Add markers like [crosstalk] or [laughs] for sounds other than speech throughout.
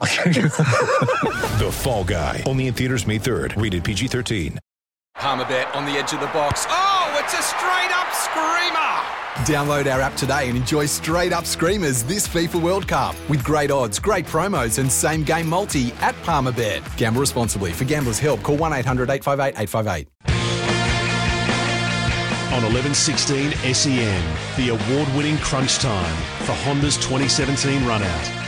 [laughs] The Fall Guy. Only in theaters May 3rd. Rated PG-13. Palmerbet on the edge of the box. Oh, it's a straight up screamer! Download our app today and enjoy straight up screamers this FIFA World Cup with great odds, great promos, and same game multi at Palmerbet. Gamble responsibly. For gamblers' help, call 1 800 858 858. on 1116 SEN, E the award winning crunch time for Honda's 2017 run out.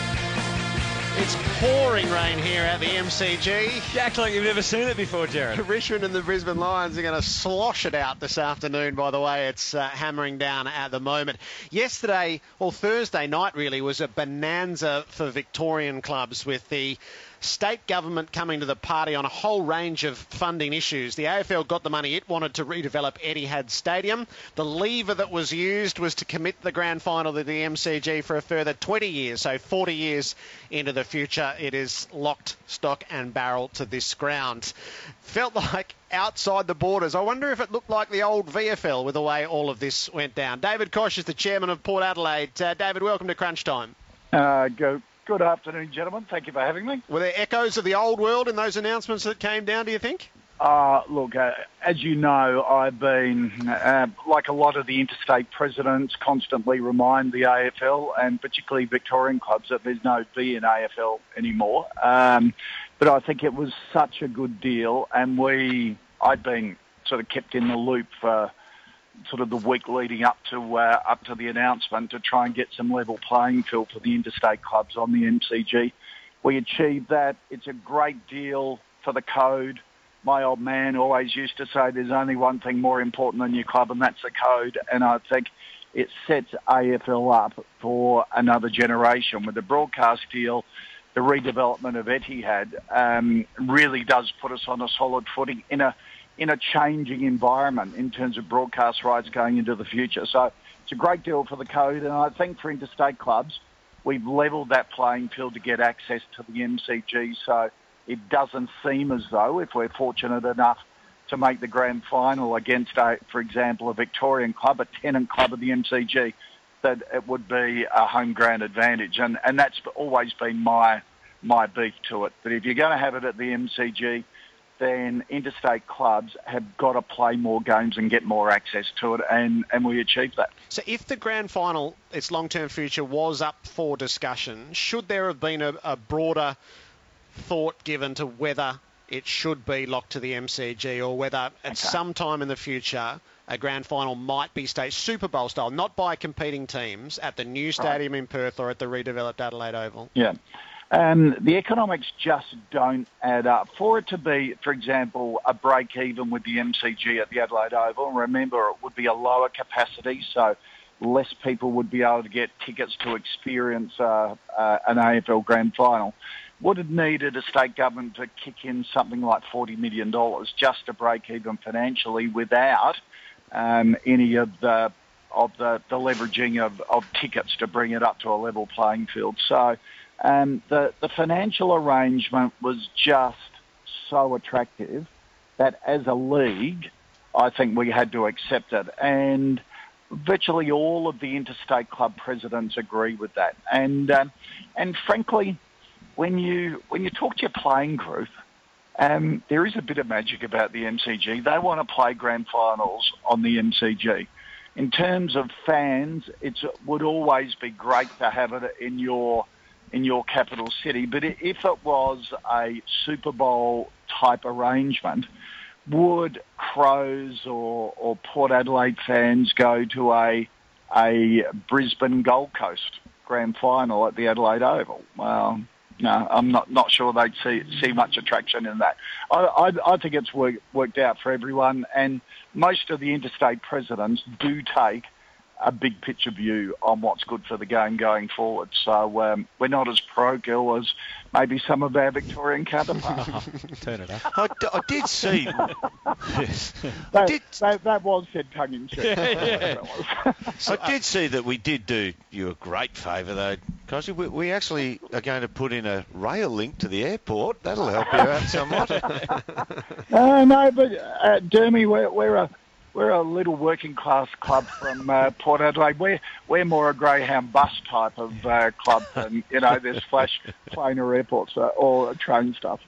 It's pouring rain here at the MCG. You act like you've never seen it before, Jared. Richmond and the Brisbane Lions are going to slosh it out this afternoon, by the way. It's uh, hammering down at the moment. Yesterday, or Thursday night really, was a bonanza for Victorian clubs with the state government coming to the party on a whole range of funding issues. The AFL got the money it wanted to redevelop Etihad Stadium. The lever that was used was to commit the grand final to the MCG for a further 20 years, so 40 years into the future. It is locked, stock, and barrel to this ground. Felt [laughs] like outside the borders. I wonder if it looked like the old VFL with the way all of this went down. David Koch is the chairman of Port Adelaide. Uh, David, welcome to Crunch Time. Uh, go, good afternoon, gentlemen. Thank you for having me. Were there echoes of the old world in those announcements that came down, do you think? Uh, look, uh, as you know, I've been, uh, like a lot of the interstate presidents, constantly remind the AFL and particularly Victorian clubs that there's no V in AFL anymore. Um, but I think it was such a good deal, and we, I'd been sort of kept in the loop for sort of the week leading up to uh, up to the announcement to try and get some level playing field for the interstate clubs on the MCG. We achieved that. It's a great deal for the code. My old man always used to say there's only one thing more important than your club, and that's the code. And I think it sets AFL up for another generation with the broadcast deal. The redevelopment of Etihad um, really does put us on a solid footing in a in a changing environment in terms of broadcast rights going into the future. So it's a great deal for the code, and I think for interstate clubs, we've levelled that playing field to get access to the MCG. So it doesn't seem as though, if we're fortunate enough to make the grand final against, a, for example, a Victorian club, a tenant club of the MCG, that it would be a home ground advantage, and and that's always been my my beef to it. But if you're going to have it at the MCG, then interstate clubs have got to play more games and get more access to it, and, and we achieve that. So, if the grand final, its long term future, was up for discussion, should there have been a, a broader thought given to whether it should be locked to the MCG or whether at some time in the future a grand final might be staged Super Bowl style, not by competing teams at the new stadium in Perth or at the redeveloped Adelaide Oval? Yeah. Um, the economics just don't add up. For it to be, for example, a break even with the MCG at the Adelaide Oval, remember it would be a lower capacity, so less people would be able to get tickets to experience uh, uh, an AFL grand final. Would have needed a state government to kick in something like $40 million just to break even financially without um, any of the of the, the leveraging of, of tickets to bring it up to a level playing field. So um, the, the financial arrangement was just so attractive that as a league, I think we had to accept it. And virtually all of the interstate club presidents agree with that. And, um, and frankly, when you, when you talk to your playing group, um, there is a bit of magic about the MCG. They want to play grand finals on the MCG. In terms of fans, it would always be great to have it in your in your capital city. But if it was a Super Bowl type arrangement, would Crows or, or Port Adelaide fans go to a a Brisbane Gold Coast grand final at the Adelaide Oval? Well, no, I'm not not sure they'd see see much attraction in that. I I, I think it's work, worked out for everyone, and most of the interstate presidents do take a big picture view on what's good for the game going forward. So um, we're not as pro-girl as maybe some of our Victorian counterparts. [laughs] Turn it up. I, d- I did see. [laughs] yes. that, did- that, that was said tongue in cheek. Yeah, [laughs] I did see that we did do you a great favour though, Kochie. We, we actually are going to put in a rail link to the airport. That'll help you out somewhat. Uh, no, but uh, Dermy, we're, we're a we're a little working class club from uh, Port Adelaide. We're we're more a Greyhound bus type of uh, club than you know this flash plane or airports or train stuff.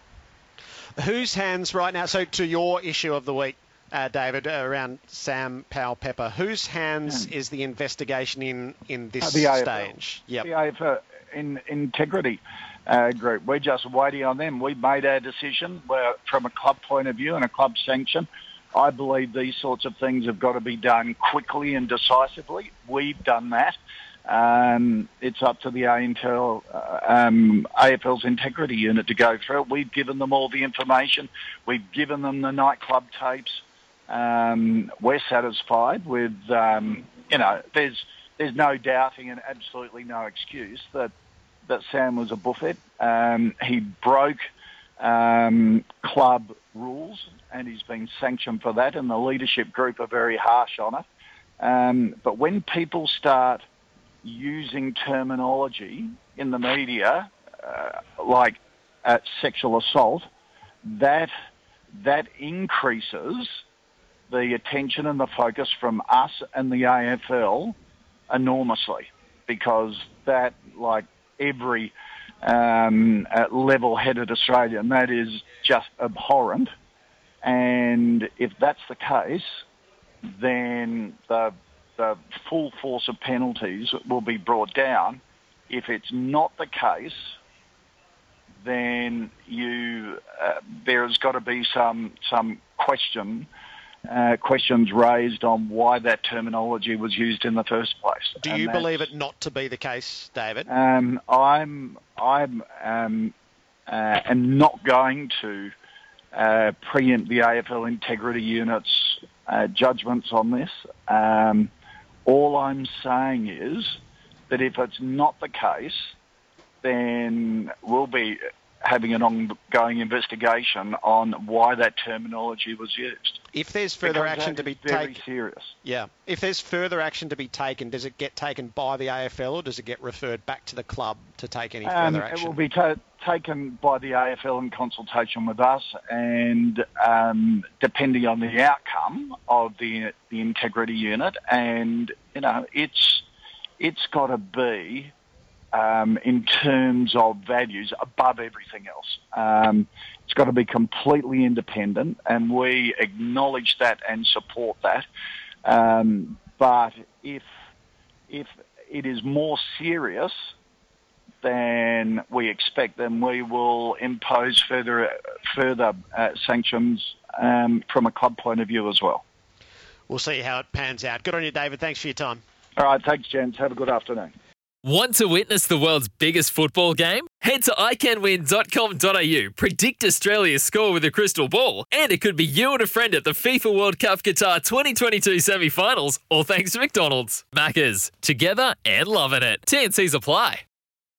Whose hands right now? So to your issue of the week, uh, David, around Sam Powell Pepper, whose hands is the investigation in in this Uh, stage? Yep. The AFL in integrity uh, group. We're just waiting on them. We've made our decision. We're, from a club point of view and a club sanction. I believe these sorts of things have got to be done quickly and decisively. We've done that. Um, it's up to the AFL, uh, um, AFL's integrity unit to go through it. We've given them all the information. We've given them the nightclub tapes. Um, we're satisfied with, um, you know, there's there's no doubting and absolutely no excuse that that Sam was a buffet. Um, he broke um, club rules and he's been sanctioned for that, and the leadership group are very harsh on it. Um, but when people start using terminology in the media uh, like uh, sexual assault, that that increases the attention and the focus from us and the AFL enormously because that, like every um, uh, level-headed Australian, that is just abhorrent. And if that's the case, then the the full force of penalties will be brought down. If it's not the case, then you uh, there has got to be some some question uh, questions raised on why that terminology was used in the first place. Do And you believe it not to be the case, David? um, I'm I'm um, uh, am not going to uh, preempt the AFL integrity unit's uh, judgments on this. Um, all I'm saying is that if it's not the case, then we'll be having an ongoing investigation on why that terminology was used. If there's further Because action to be taken, serious. yeah. If there's further action to be taken, does it get taken by the AFL or does it get referred back to the club to take any Um, further it action? will be ta- taken by the AFL in consultation with us, and um, depending on the outcome of the the integrity unit, and you know, it's it's got to be um, in terms of values above everything else. Um, it's got to be completely independent, and we acknowledge that and support that. Um, but if if it is more serious than we expect, then we will impose further further uh, sanctions um, from a club point of view as well. We'll see how it pans out. Good on you, David. Thanks for your time. All right, thanks, gents. Have a good afternoon. Want to witness the world's biggest football game? Head to iCanWin.com.au, predict Australia's score with a crystal ball, and it could be you and a friend at the FIFA World Cup Qatar 2022 semi finals, all thanks to McDonald's. Maccas, together and loving it. TNC's apply.